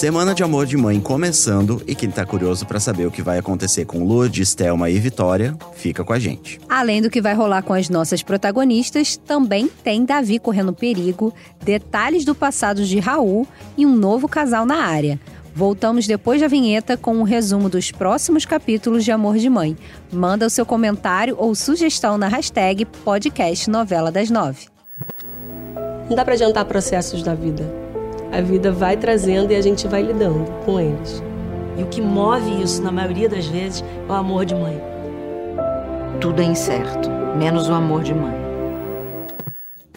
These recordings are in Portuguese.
Semana de Amor de Mãe começando e quem tá curioso para saber o que vai acontecer com Lourdes, Thelma e Vitória, fica com a gente. Além do que vai rolar com as nossas protagonistas, também tem Davi correndo perigo, detalhes do passado de Raul e um novo casal na área. Voltamos depois da vinheta com um resumo dos próximos capítulos de Amor de Mãe. Manda o seu comentário ou sugestão na hashtag podcast Novela das Nove. Não dá para adiantar processos da vida. A vida vai trazendo e a gente vai lidando com eles. E o que move isso, na maioria das vezes, é o amor de mãe. Tudo é incerto, menos o amor de mãe.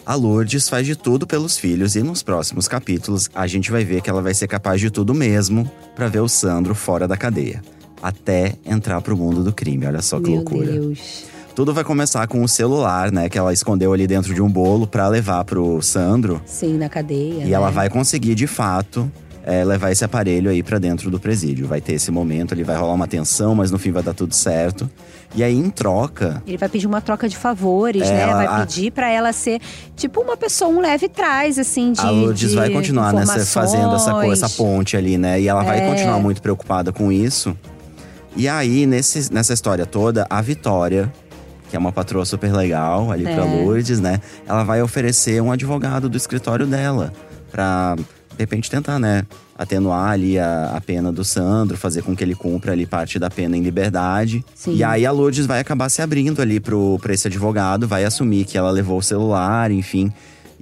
A Lourdes faz de tudo pelos filhos e nos próximos capítulos a gente vai ver que ela vai ser capaz de tudo mesmo para ver o Sandro fora da cadeia, até entrar pro mundo do crime. Olha só que Meu loucura. Deus. Tudo vai começar com o celular, né, que ela escondeu ali dentro de um bolo para levar pro Sandro. Sim, na cadeia. E né? ela vai conseguir, de fato, é, levar esse aparelho aí pra dentro do presídio. Vai ter esse momento, ali vai rolar uma tensão, mas no fim vai dar tudo certo. E aí, em troca, Ele vai pedir uma troca de favores, É, né? ela- Vai pedir pra ela ser tipo uma pessoa, um leve trás, assim, de. a Lourdes de vai continuar nessa, fazendo essa, essa ponte ali, né? E ela vai É. continuar muito preocupada com isso. E aí, nesse, nessa história toda, a Vitória, que é uma patroa super legal ali pra É. Lourdes, né? Ela vai oferecer um advogado do escritório dela pra, de repente, tentar, né? Atenuar ali a, a pena do Sandro, fazer com que ele cumpra ali parte da pena em liberdade. Sim. E aí a Lourdes vai acabar se abrindo ali pro, pra esse advogado, vai assumir que ela levou o celular, enfim.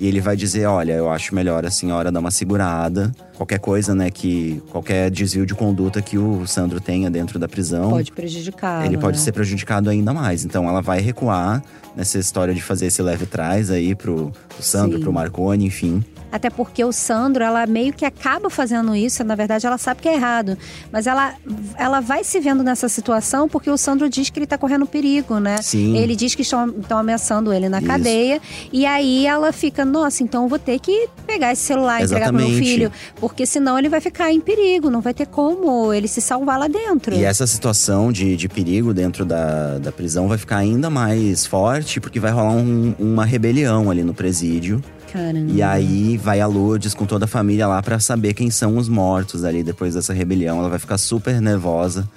E ele vai dizer: olha, eu acho melhor a senhora dar uma segurada. Qualquer coisa, né, que. Qualquer desvio de conduta que o Sandro tenha dentro da prisão. Pode prejudicar. Ele pode né? ser prejudicado ainda mais. Então ela vai recuar nessa história de fazer esse leve trás aí pro, pro Sandro, Sim. pro Marconi, enfim. Até porque o Sandro, ela meio que acaba fazendo isso, na verdade ela sabe que é errado. Mas ela, ela vai se vendo nessa situação porque o Sandro diz que ele tá correndo perigo, né? Sim. Ele diz que estão, estão ameaçando ele na Isso. cadeia. E aí ela fica, nossa, então eu vou ter que pegar esse celular e entregar pro meu filho. Porque senão ele vai ficar em perigo, não vai ter como ele se salvar lá dentro. E essa situação de, de perigo dentro da, da prisão vai ficar ainda mais forte, porque vai rolar um- uma rebelião ali no presídio. Caramba. E aí vai a Lourdes com toda a família lá pra saber quem são os mortos ali depois dessa rebelião. Ela vai ficar super nervosa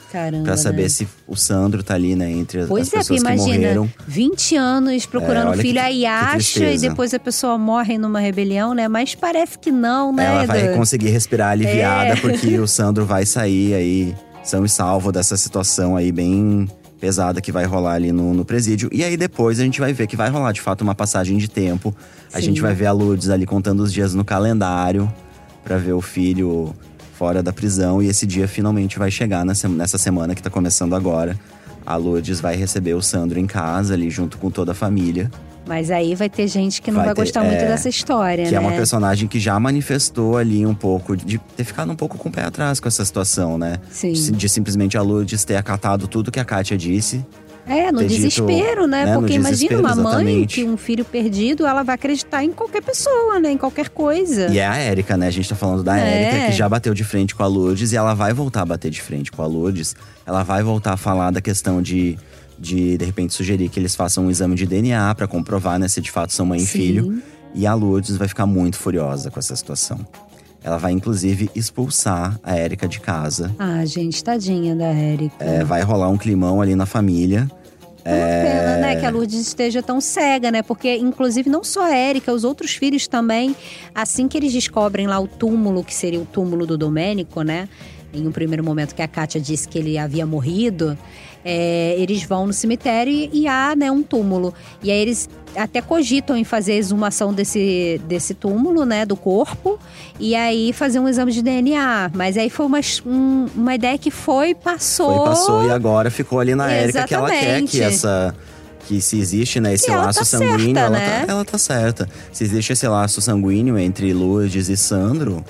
pra saber né? se o Sandro tá ali, né, entre as Pois é, porque pessoas que imagina, morreram. 20 anos procurando É, filho, que- aí acha e depois a pessoa morre numa rebelião, né? Mas parece que não, né? Ela vai conseguir respirar aliviada É. porque o Sandro vai sair aí são e salvo dessa situação aí bem pesada que vai rolar ali no, no presídio. E aí depois a gente vai ver que vai rolar de fato uma passagem de tempo. A Sim. gente vai ver a Lourdes ali contando os dias no calendário pra ver o filho fora da prisão e esse dia finalmente vai chegar nessa, nessa semana que tá começando agora. A Lourdes vai receber o Sandro em casa ali junto com toda a família. Mas aí vai ter gente que não vai, Vai ter- gostar muito é, dessa história, Que né? é uma personagem que já manifestou ali um pouco de ter ficado um pouco com o pé atrás com essa situação, né? Sim. De, de simplesmente a Lourdes ter acatado tudo que a Kátia disse. É, no ter dito, desespero, né? né, Porque imagina desespero, uma mãe exatamente. que um filho perdido, ela vai acreditar em qualquer pessoa, né? Em qualquer coisa. E é a Érica, né? A gente tá falando da É. Érica, que já bateu de frente com a Lourdes e ela vai voltar a bater de frente com a Lourdes. Ela vai voltar a falar da questão de, de, de repente, sugerir que eles façam um exame de DNA pra comprovar, né, se de fato são mãe e Sim. filho. E a Lourdes vai ficar muito furiosa com essa situação. Ela vai, inclusive, expulsar a Érica de casa. Ah, gente, tadinha da Érica. É, vai rolar um climão ali na família. É uma pena, né, que a Lourdes esteja tão cega, né? Porque, inclusive, não só a Érica, os outros filhos também, assim que eles descobrem lá o túmulo, que seria o túmulo do Domênico, né? Em um primeiro momento que a Kátia disse que ele havia morrido, é, eles vão no cemitério e, e há né, um túmulo. E aí eles até cogitam em fazer a exumação desse, desse túmulo, né, do corpo, e aí fazer um exame de DNA. Mas aí foi uma, um- uma ideia que foi, passou. Foi, passou e agora ficou ali na Érica que ela quer que essa. Que se existe, né, esse E laço tá sanguíneo, certa, ela, né? tá, ela tá certa. Se existe esse laço sanguíneo entre Lourdes e Sandro,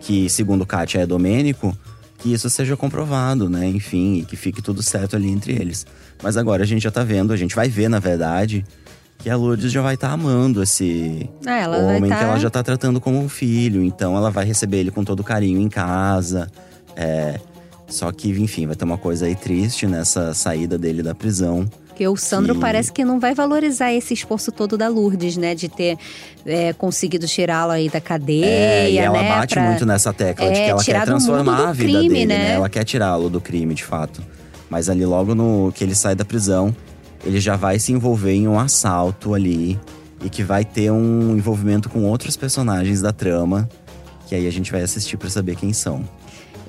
que segundo Kátia é Domênico, que isso seja comprovado, né? Enfim, e que fique tudo certo ali entre eles. Mas agora a gente já tá vendo, a gente vai ver, na verdade, que a Lourdes já vai estar amando esse vai homem tá- que ela já tá tratando como um filho. Então ela vai receber ele com todo carinho em casa. É, só que, enfim, vai ter uma coisa aí triste nessa saída dele da prisão. Porque o Sandro Que- parece que não vai valorizar esse esforço todo da Lourdes, né? De ter é, conseguido tirá-lo aí da cadeia, É, e ela né? bate pra- muito nessa tecla de é, que ela quer transformar a vida crime, dele, né? Ela quer tirá-lo do crime, de fato. Mas ali logo no que ele sai da prisão, ele já vai se envolver em um assalto ali e que vai ter um envolvimento com outros personagens da trama, que aí a gente vai assistir pra saber quem são.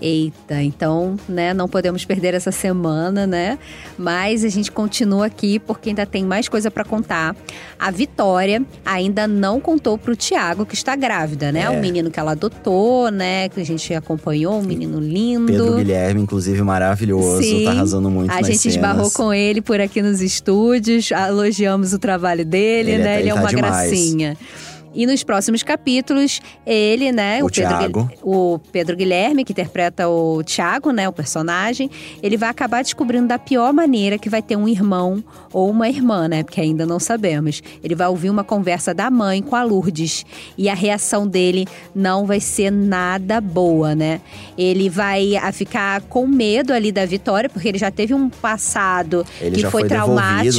Eita, então, né, não podemos perder essa semana, né? Mas a gente continua aqui porque ainda tem mais coisa pra contar. A Vitória ainda não contou pro Tiago que está grávida, né? É. O menino que ela adotou, né? Que a gente acompanhou, um menino lindo. Pedro Guilherme, inclusive, maravilhoso, Sim. tá arrasando muito A gente cenas. esbarrou com ele por aqui nos estúdios, elogiamos o trabalho dele, Ele é- né? Ele ele é tá uma demais. gracinha. E nos próximos capítulos, ele, né, O Pedro, Thiago. Guil- o Pedro Guilherme, que interpreta o Tiago, né, o personagem, ele vai acabar descobrindo da pior maneira que vai ter um irmão ou uma irmã, né, porque ainda não sabemos. Ele vai ouvir uma conversa da mãe com a Lourdes e a reação dele não vai ser nada boa, né? Ele vai a ficar com medo ali da Vitória, porque ele já teve um passado Ele que foi, foi devolvido,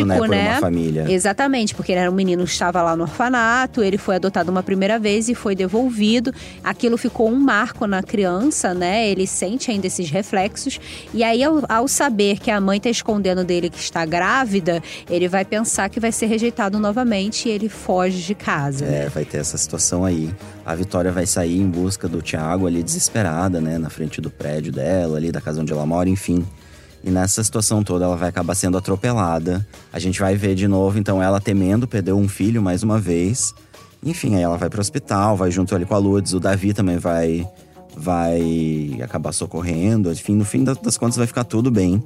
traumático, né, né? Exatamente, porque ele era um menino que estava lá no orfanato, ele foi adotado uma primeira vez e foi devolvido. Aquilo ficou um marco na criança, né? Ele sente ainda esses reflexos. E aí, ao, ao saber que a mãe está escondendo dele que está grávida, ele vai pensar que vai ser rejeitado novamente e ele foge de casa. É, vai ter essa situação aí. A Vitória vai sair em busca do Thiago ali desesperada, né? Na frente do prédio dela, ali da casa onde ela mora, enfim. E nessa situação toda ela vai acabar sendo atropelada. A gente vai ver de novo, então, ela temendo perder um filho mais uma vez. Enfim, aí ela vai pro hospital, vai junto ali com a Lourdes. O Davi também vai, vai acabar socorrendo. Enfim, no fim da- das contas vai ficar tudo bem.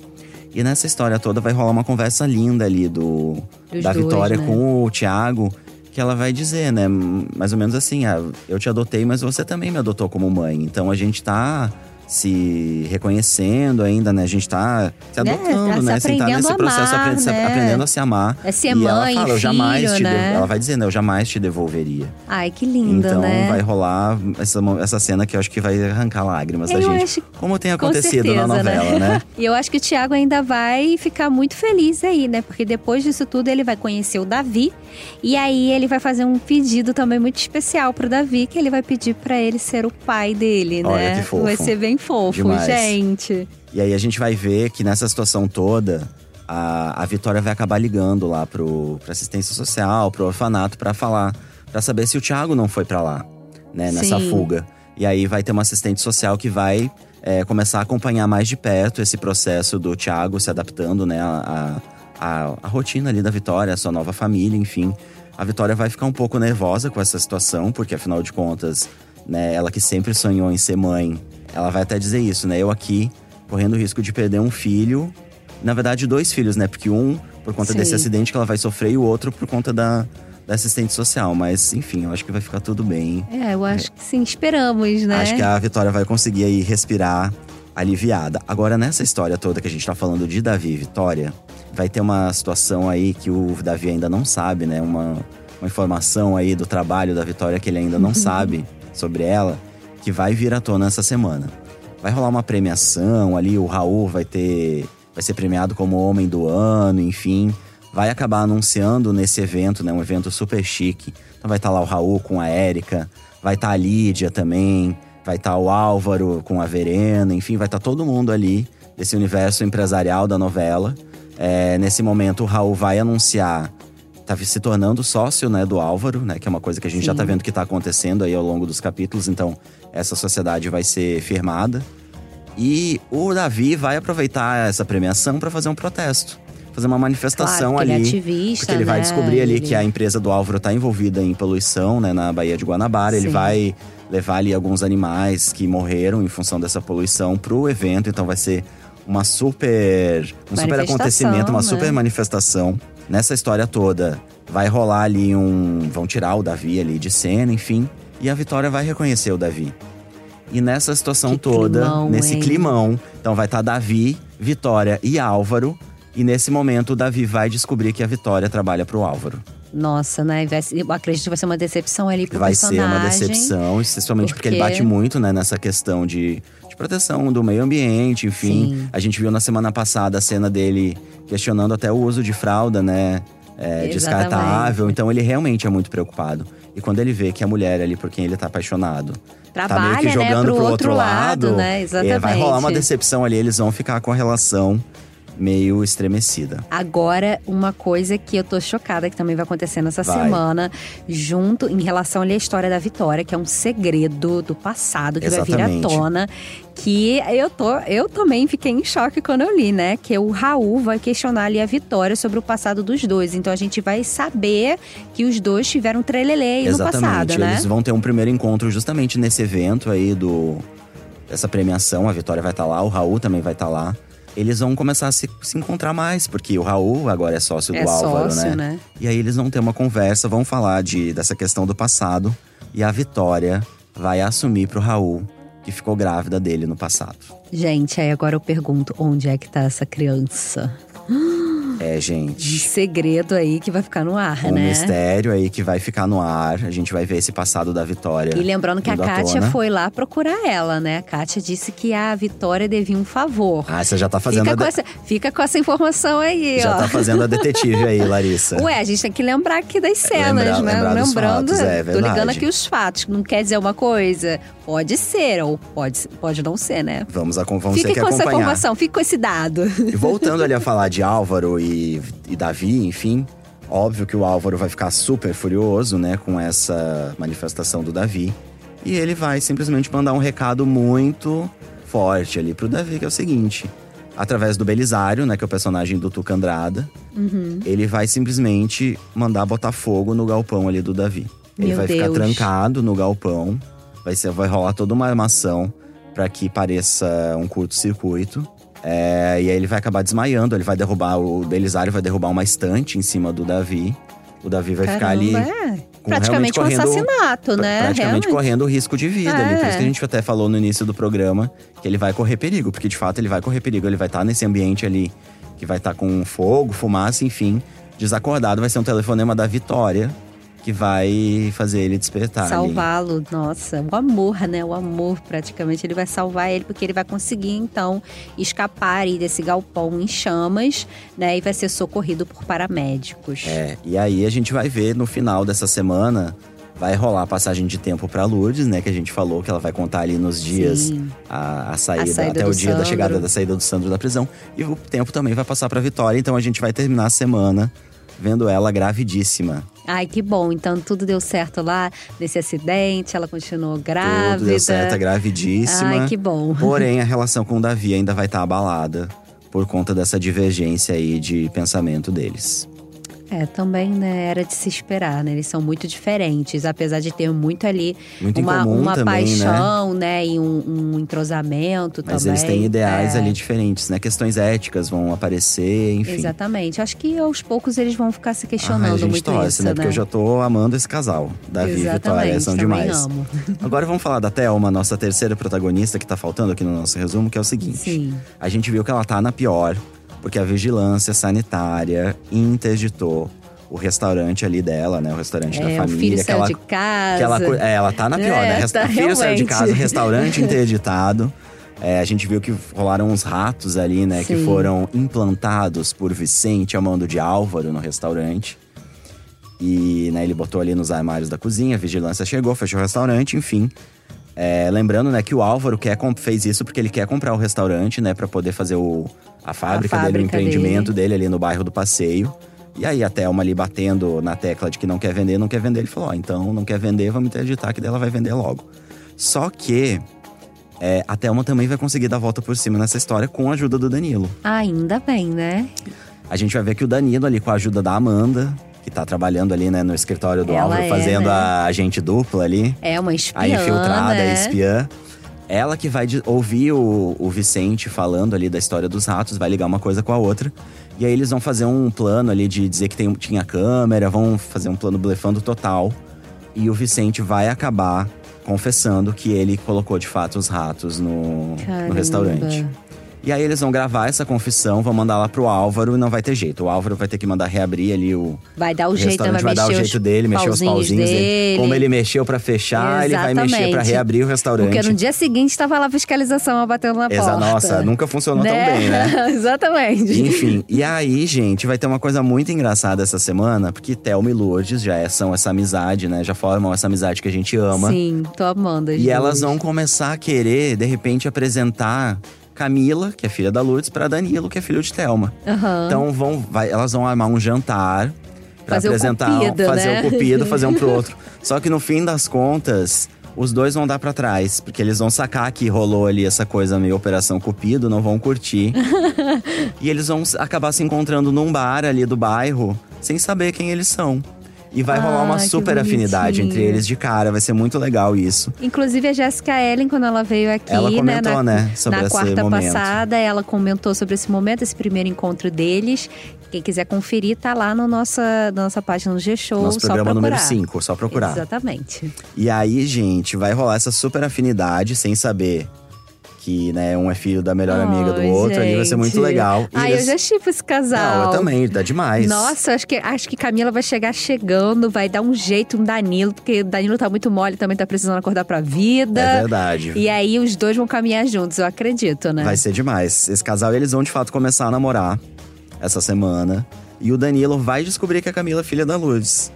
E nessa história toda vai rolar uma conversa linda ali do Dos da dois, Vitória né? com o Thiago, que ela vai dizer, né? Mais ou menos assim, ah, eu te adotei, mas você também me adotou como mãe. Então a gente tá se reconhecendo ainda, né? A gente tá se Né? adotando, Tá se né? Assim, tá aprendendo nesse processo amar, aprend- se- né? aprendendo a se amar. É ser e mãe, ela fala, eu jamais filho, te né? Ela vai dizer, né? Eu jamais te devolveria. Ai, que linda, então né? vai rolar essa, essa cena que eu acho que vai arrancar lágrimas da Eu gente. acho- Como tem acontecido na certeza, novela, né? E eu acho que o Thiago ainda vai ficar muito feliz aí, né? Porque depois disso tudo ele vai conhecer o Davi e aí ele vai fazer um pedido também muito especial pro Davi, que ele vai pedir pra ele ser o pai dele, Olha né? que fofo. Vai ser bem fofo, Demais. gente. E aí a gente vai ver que nessa situação toda, a, a Vitória vai acabar ligando lá pro, pra assistência social, pro orfanato, pra falar, pra saber se o Thiago não foi pra lá, né, nessa Sim. fuga. E aí vai ter uma assistente social que vai é, começar a acompanhar mais de perto esse processo do Thiago se adaptando, né, a, a, a rotina ali da Vitória, a sua nova família, enfim. A Vitória vai ficar um pouco nervosa com essa situação, porque afinal de contas, né, ela que sempre sonhou em ser mãe, ela vai até dizer isso, né? Eu aqui correndo o risco de perder um filho, na verdade dois filhos, né? Porque um por conta Sim. desse acidente que ela vai sofrer e o outro por conta da, da assistente social, mas enfim, eu acho que vai ficar tudo bem. É, eu acho que sim, esperamos, né? Acho que a Vitória vai conseguir aí respirar aliviada. Agora, nessa história toda que a gente tá falando de Davi e Vitória, vai ter uma situação aí que o Davi ainda não sabe, né? Uma, uma informação aí do trabalho da Vitória que ele ainda não sabe sobre ela, que vai vir à tona essa semana. Vai rolar uma premiação ali, o Raul vai ter. vai ser premiado como homem do ano, enfim. Vai acabar anunciando nesse evento, né? Um evento super chique. Então vai estar lá o Raul com a Érica, vai estar a Lídia também, vai estar o Álvaro com a Verena, enfim, vai estar todo mundo ali desse universo empresarial da novela. É, nesse momento, o Raul vai anunciar, tá se tornando sócio né, do Álvaro, né? Que é uma coisa que a gente já tá vendo que tá acontecendo aí ao longo dos capítulos. Então, essa sociedade vai ser firmada. E o Davi vai aproveitar essa premiação para fazer um protesto. Fazer uma manifestação Claro, ali. ele é ativista, porque ele vai né? descobrir ali Ele- que a empresa do Álvaro tá envolvida em poluição, né, na Baía de Guanabara. Ele Sim. vai levar ali alguns animais que morreram em função dessa poluição pro evento. Então vai ser uma super. Um super acontecimento, uma né? super manifestação. Nessa história toda, vai rolar ali um. Vão tirar o Davi ali de cena, enfim. E a Vitória vai reconhecer o Davi. E nessa situação Que toda, climão, nesse hein? climão, então vai estar Davi, Vitória e Álvaro. E nesse momento, o Davi vai descobrir que a Vitória trabalha pro Álvaro. Nossa, né? Vai ser- Eu acredito que vai ser uma decepção ali pro vai ser personagem. uma decepção, especialmente porque... ele porque- bate muito né, nessa questão de, de proteção do meio ambiente, enfim. Sim. A gente viu na semana passada a cena dele questionando até o uso de fralda, né? É, Exatamente. descartável. Então ele realmente é muito preocupado. E quando ele vê que a mulher ali por quem ele tá apaixonado tá Trabalha, meio que né, jogando pro pro outro lado, né? é, vai rolar uma Exatamente. decepção ali, eles vão ficar com a relação meio estremecida. Agora, uma coisa que eu tô chocada que também vai acontecer nessa Vai. semana, junto em relação ali à história da Vitória, que é um segredo do passado que vai vir à Exatamente. tona. Que eu tô, eu também fiquei em choque quando eu li, né? Que o Raul vai questionar ali a Vitória sobre o passado dos dois. Então a gente vai saber que os dois tiveram trelelê aí no Exatamente. passado, né? Eles vão ter um primeiro encontro justamente nesse evento aí do dessa premiação. A Vitória vai estar lá, o Raul também vai estar lá. Eles vão começar a se, se encontrar mais, porque o Raul agora é sócio É do Álvaro, sócio, né? né? E aí eles vão ter uma conversa, vão falar de, dessa questão do passado. E a Vitória vai assumir pro Raul que ficou grávida dele no passado. Gente, aí agora eu pergunto: onde é que tá essa criança? É, De gente. segredo aí que vai ficar no ar, Um né? mistério aí que vai ficar no ar. A gente vai ver esse passado da Vitória. E lembrando que a Kátia tona. foi lá procurar ela, né? A Kátia disse que a Vitória devia um favor. Ah, você já tá fazendo Fica a com, de- essa, fica com essa informação aí, Já ó. tá fazendo a detetive aí, Larissa. Ué, a gente tem que lembrar aqui das cenas, Lembrar- né? lembrar Lembrando, fatos, é tô ligando aqui os fatos. Não quer dizer uma coisa? Pode ser, ou pode, pode não ser, né? Vamos, vamos ter Fique que com essa acompanhar. informação, fique com esse dado. E voltando ali a falar de Álvaro e, e Davi, enfim. Óbvio que o Álvaro vai ficar super furioso, né, com essa manifestação do Davi. E ele vai simplesmente mandar um recado muito forte ali pro Davi, que é o seguinte. Através do Belisário, né, que é o personagem do Tuca Andrada, Uhum. ele vai simplesmente mandar botar fogo no galpão ali do Davi. Ele Meu vai ficar Deus. trancado no galpão, vai, ser, vai rolar toda uma armação para que pareça um curto-circuito. É, e aí ele vai acabar desmaiando, ele vai derrubar, o Belisário vai derrubar uma estante em cima do Davi. O Davi vai ficar ali Caramba, é. com- Praticamente um assassinato, né? praticamente Realmente. correndo risco de vida ali. Por É. isso que a gente até falou no início do programa que ele vai correr perigo, porque de fato ele vai correr perigo. Ele vai estar nesse ambiente ali que vai estar com fogo, fumaça, enfim, desacordado. Vai ser um telefonema da Vitória que vai fazer ele despertar. Salvá-lo, nossa, o amor, né? O amor, praticamente, ele vai salvar ele, porque ele vai conseguir, então, escapar aí desse galpão em chamas, né? E vai ser socorrido por paramédicos. É, e aí a gente vai ver no final dessa semana. Vai rolar a passagem de tempo pra Lourdes, né? Que a gente falou que ela vai contar ali nos dias a, a saída, A saída até o dia da Sandro. chegada da saída do Sandro da prisão. E o tempo também vai passar pra Vitória, então a gente vai terminar a semana vendo ela gravidíssima. Ai, que bom. Então, tudo deu certo lá nesse acidente, ela continuou grávida. Tudo deu certo, é gravidíssima. Ai, que bom. Porém, a relação com o Davi ainda vai estar abalada por conta dessa divergência aí de pensamento deles. É, também, né, era de se esperar, né? Eles são muito diferentes, apesar de ter muito ali Muito uma, uma também, né? paixão, né? E um, um entrosamento Mas também. eles têm ideais É. ali diferentes, né? Questões éticas vão aparecer, enfim. Exatamente. Acho que aos poucos eles vão ficar se Ah, questionando a gente muito torce, isso, né? né? Porque eu já tô amando esse casal. Davi e Vitória, são demais. amo. Agora vamos falar da Thelma, nossa terceira protagonista que tá faltando aqui no nosso resumo, que é o seguinte. Sim. A gente viu que ela tá na pior, porque a vigilância sanitária interditou o restaurante ali dela, né? O restaurante da É, o família. filho que ela, de casa. que ela, é, ela tá na pior, É, né? Resta- tá, o filho saiu de realmente. casa, restaurante interditado. É, a gente viu que rolaram uns ratos ali, né? Que Sim. foram implantados por Vicente, a mando de Álvaro, no restaurante. E né, ele botou ali nos armários da cozinha, a vigilância chegou, fechou o restaurante, enfim. É, lembrando, né, que o Álvaro quer, fez isso porque ele quer comprar o restaurante, né, para poder fazer o, a fábrica, dele, o fábrica empreendimento dele. ali no bairro do Passeio. E aí a Thelma ali batendo na tecla de que não quer vender, não quer vender, ele falou: ó, então não quer vender, vamos interditar que dela vai vender logo. Só que é, a Thelma também vai conseguir dar a volta por cima nessa história com a ajuda do Danilo. Ainda bem, né? A gente vai ver que o Danilo ali com a ajuda da Amanda, que tá trabalhando ali, né, no escritório do Ela Álvaro, é, fazendo né? a agente dupla ali. É uma espiã, A infiltrada, né? a espiã. Ela que vai ouvir o, o Vicente falando ali da história dos ratos, vai ligar uma coisa com a outra. E aí eles vão fazer um plano ali de dizer que tem, tinha câmera, vão fazer um plano blefando total. E o Vicente vai acabar confessando que ele colocou de fato os ratos no, no restaurante. E aí eles vão gravar essa confissão, vão mandar lá pro Álvaro e não vai ter jeito. O Álvaro vai ter que mandar reabrir ali o. Vai dar o jeito, né? restaurante vai, vai dar o jeito dele, mexer os pauzinhos dele. dele. Como ele mexeu pra fechar, ele vai mexer pra Exatamente. reabrir o restaurante. Porque no dia seguinte estava lá a fiscalização batendo na Exa- porta. Nossa, nunca funcionou tão bem, né? Exatamente. Enfim, e aí, gente, vai ter uma coisa muito engraçada essa semana, porque Thelma e Lourdes já é- são essa amizade, né? Já formam essa amizade que a gente ama. Sim, tô amando. E elas vão começar a querer, de repente, apresentar Camila, que é filha da Lourdes, pra Danilo, que é filho de Thelma. Aham. Então vão, vai- elas vão armar um jantar pra Fazer o apresentar, cupido, fazer né? o cupido, fazer um pro outro. Só que no fim das contas, os dois vão dar pra trás, porque eles vão sacar que rolou ali essa coisa meio operação cupido, não vão curtir. e eles vão acabar se encontrando num bar ali do bairro, sem saber quem eles são. E vai rolar uma Ah, super afinidade entre eles de cara, vai ser muito legal isso. Inclusive a Jéssica Ellen, quando ela veio aqui, Ela né, comentou, na, né, sobre na quarta momento. passada, ela comentou sobre esse momento, esse primeiro encontro deles. Quem quiser conferir, tá lá no nossa, na nossa página no G-Show. Nosso só programa número procurar. 5, só procurar. Exatamente. E aí, gente, vai rolar essa super afinidade sem saber que, né, um é filho da melhor amiga do outro. Ali vai ser muito gente. legal. E Ai, eles- eu já chipo esse casal. Não, eu também, tá demais. Nossa, acho que, acho que Camila vai chegar chegando, vai dar um jeito no Danilo, porque o Danilo tá muito mole, também tá precisando acordar pra vida. É verdade. E aí os dois vão caminhar juntos, eu acredito, né? Vai ser demais. Esse casal, eles vão de fato começar a namorar essa semana. E o Danilo vai descobrir que a Camila é filha da Lourdes.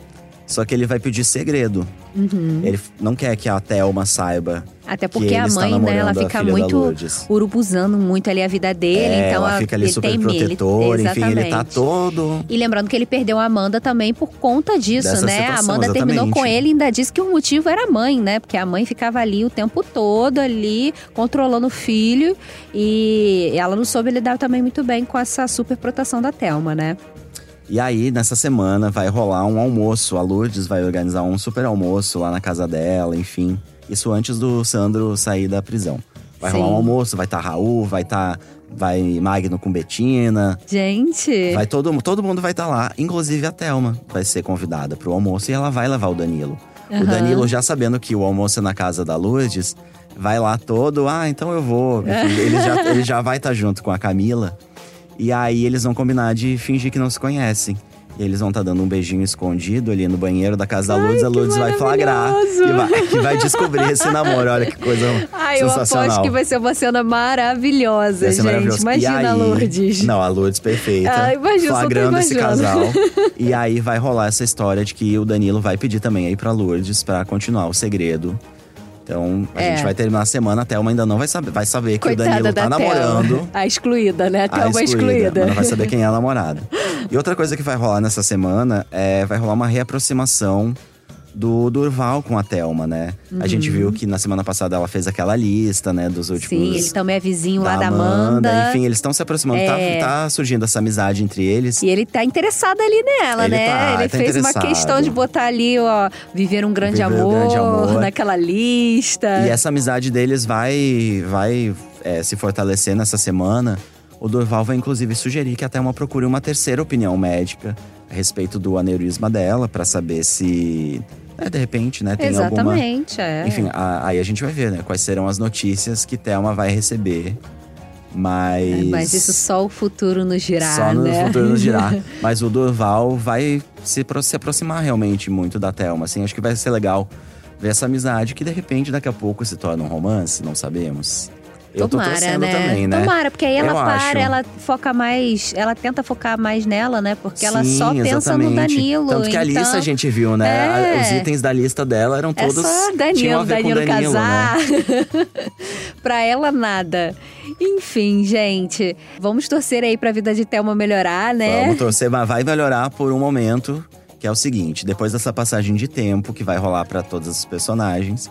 Só que ele vai pedir segredo. Uhum. Ele não quer que a Thelma saiba. Até que porque ele a está mãe, né, ela fica muito urubuzando muito ali a vida dele, É, então ela fica ali ele super protetora, enfim, ele tá todo. E lembrando que ele perdeu a Amanda também por conta disso, Dessa né? situação, a Amanda terminou exatamente. com ele e ainda disse que o motivo era a mãe, né? Porque a mãe ficava ali o tempo todo ali, controlando o filho. E ela não soube lidar também muito bem com essa super proteção da Thelma, né? E aí, nessa semana, vai rolar um almoço. A Lourdes vai organizar um super almoço lá na casa dela, enfim. Isso antes do Sandro sair da prisão. Vai Sim. rolar um almoço, vai estar Raul, vai estar. vai Magno com Betina. Gente. Vai todo, todo mundo vai estar lá, inclusive a Thelma vai ser convidada pro almoço e ela vai levar o Danilo. O Aham. Danilo, já sabendo que o almoço é na casa da Lourdes, vai lá todo, ah, então eu vou. Ele, já, ele já vai estar junto com a Camila. E aí eles vão combinar de fingir que não se conhecem. E eles vão estar dando um beijinho escondido ali no banheiro da casa da Lourdes. a Lourdes vai flagrar e vai, que vai descobrir esse namoro. Olha que coisa Ai, eu sensacional. aposto que vai ser uma cena maravilhosa, Vai ser gente. Imagina e a aí, Lourdes. Não, a Lourdes perfeita. Ah, imagina, flagrando esse casal. e aí vai rolar essa história de que o Danilo vai pedir também aí pra Lourdes pra continuar o segredo. Então, a É. gente vai terminar a semana, a Thelma ainda não vai saber. Vai saber que Coitada o Danilo da tá Thelma. namorando. A excluída, né? A a Thelma excluída. mas não vai saber quem é a namorada. E outra coisa que vai rolar nessa semana é vai rolar uma reaproximação do Durval com a Thelma, né? A gente viu que na semana passada ela fez aquela lista, né, dos últimos Uhum. Sim, ele também é vizinho lá da Amanda. Enfim, eles estão se aproximando. É. Tá, tá surgindo essa amizade entre eles. E ele tá interessado ali nela, Ele né? tá, ele tá fez uma questão de botar ali, ó, viver um grande, Viver um amor, grande amor. naquela lista. E essa amizade deles vai, vai é, se fortalecer nessa semana. O Durval vai inclusive sugerir que a Thelma procure uma terceira opinião médica a respeito do aneurisma dela, pra saber se, né, de repente, né, tem alguma Exatamente, é. Enfim, a- aí a gente vai ver, né? Quais serão as notícias que Thelma vai receber. Mas. Mas isso só o futuro nos dirá, Só no né? futuro nos dirá. Mas o Durval vai se, se aproximar realmente muito da Thelma. Assim, acho que vai ser legal ver essa amizade que de repente daqui a pouco se torna um romance, não sabemos. Eu tô Tomara, torcendo né? também, né? Tomara, porque aí ela Eu para, acho. ela foca mais, ela tenta focar mais nela, né? Porque ela Sim, só pensa no. Danilo. Tanto que a então, lista a gente viu, né? É. Os itens da lista dela eram É todos. só tinham Danilo, Danilo, Danilo, casar. Né? pra ela, nada. Enfim, gente, vamos torcer aí pra vida de Thelma melhorar, né? Vamos torcer, mas vai melhorar por um momento, que é o seguinte: depois dessa passagem de tempo que vai rolar pra todos os personagens,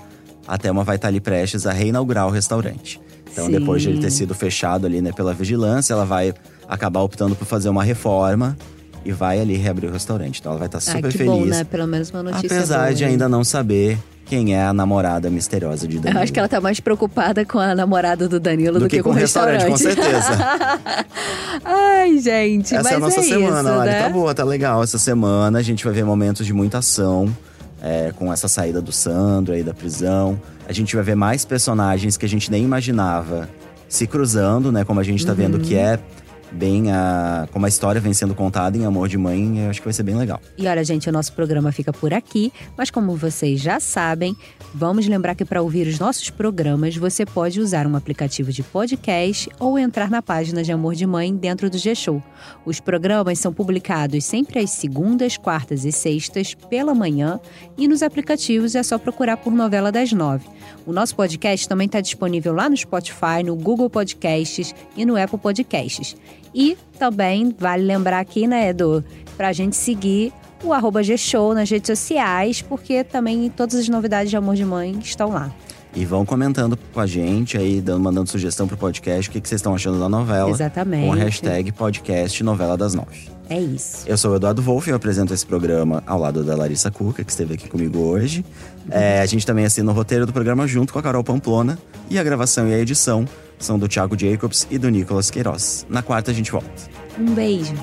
a Thelma vai estar ali prestes a reinaugurar o restaurante. Então, Sim. depois de ele ter sido fechado ali, né, pela vigilância, ela vai acabar optando por fazer uma reforma e vai ali reabrir o restaurante. Então, ela vai estar Ai, super que feliz. bom, né? Pelo menos uma notícia Apesar boa, de hein? ainda não saber quem é a namorada misteriosa de Danilo. Eu acho que ela tá mais preocupada com a namorada do Danilo do, do que, com o restaurante, com certeza. Ai, gente, Essa mas é a nossa é semana, isso, Lari. né? Tá boa, tá legal. Essa semana a gente vai ver momentos de muita ação. É, com essa saída do Sandro aí da prisão. A gente vai ver mais personagens que a gente nem imaginava se cruzando, né? Como a gente tá vendo Uhum. que é bem a. Como a história vem sendo contada em Amor de Mãe, eu acho que vai ser bem legal. E olha, gente, o nosso programa fica por aqui, mas como vocês já sabem, vamos lembrar que para ouvir os nossos programas, você pode usar um aplicativo de podcast ou entrar na página de Amor de Mãe dentro do G-Show. Os programas são publicados sempre às segundas, quartas e sextas, pela manhã, e nos aplicativos é só procurar por Novela das Nove. O nosso podcast também está disponível lá no Spotify, no Google Podcasts e no Apple Podcasts. E também vale lembrar aqui, né, Edu, pra gente seguir o arroba G-Show nas redes sociais, porque também todas as novidades de Amor de Mãe estão lá. E vão comentando com a gente aí, dando, mandando sugestão pro podcast, o que, que vocês estão achando da novela. Exatamente. Com a hashtag podcast Novela das Nove. É isso. Eu sou o Eduardo Wolff e eu apresento esse programa ao lado da Larissa Cuca, que esteve aqui comigo hoje. É, a gente também assina o roteiro do programa junto com a Carol Pamplona. E a gravação e a edição são do Thiago Jacobs e do Nicolas Queiroz. Na quarta a gente volta. Um beijo.